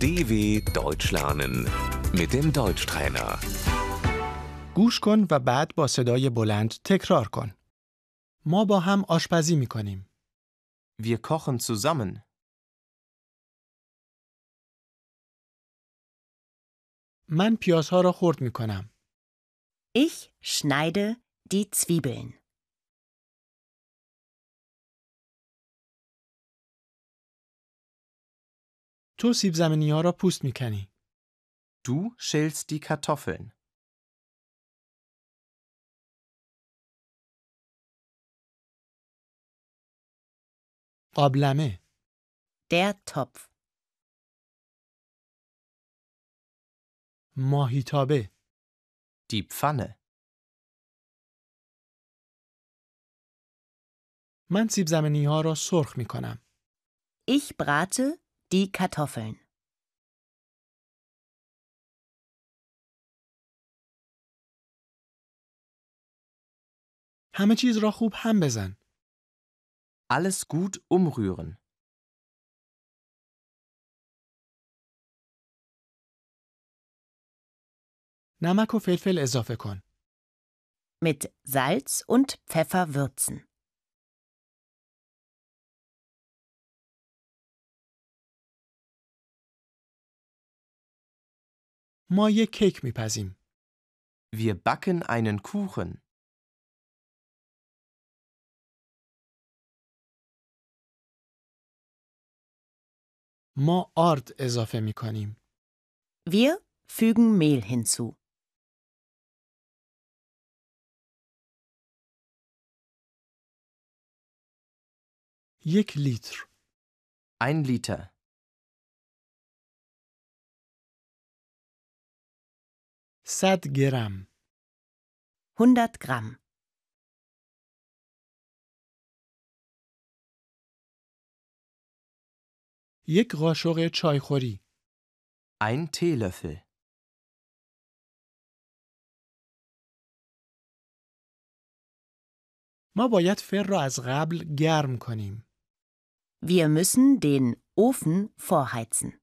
DW Deutsch lernen mit dem Deutschtrainer. گوش کن و بعد با صدای بلند تکرار کن. ما با هم آشپزی می کنیم. Wir kochen zusammen. من پیازها را خرد می کنم. Ich schneide die Zwiebeln. تو سیب زمینی ها را پوست می کنی. Du schälst die Kartoffeln. قابلمه، Der Topf. ماهیتابه، Die Pfanne. من سیب زمینی ها را سرخ می کنم. Ich brate die Kartoffeln. همه چیز را خوب هم بزن. Alles gut umrühren. نمک و فلفل اضافه کن. Mit Salz und Pfeffer würzen. ما یک کیک می پزیم. Wir backen einen Kuchen. ما آرد اضافه می کنیم. Wir fügen Mehl hinzu. یک لیتر. Ein Liter. صد گرم. 100 Gramm. یک قاشق چایخوری. Ein Teelöffel. ما باید فر را از قبل گرم کنیم. Wir müssen den Ofen vorheizen.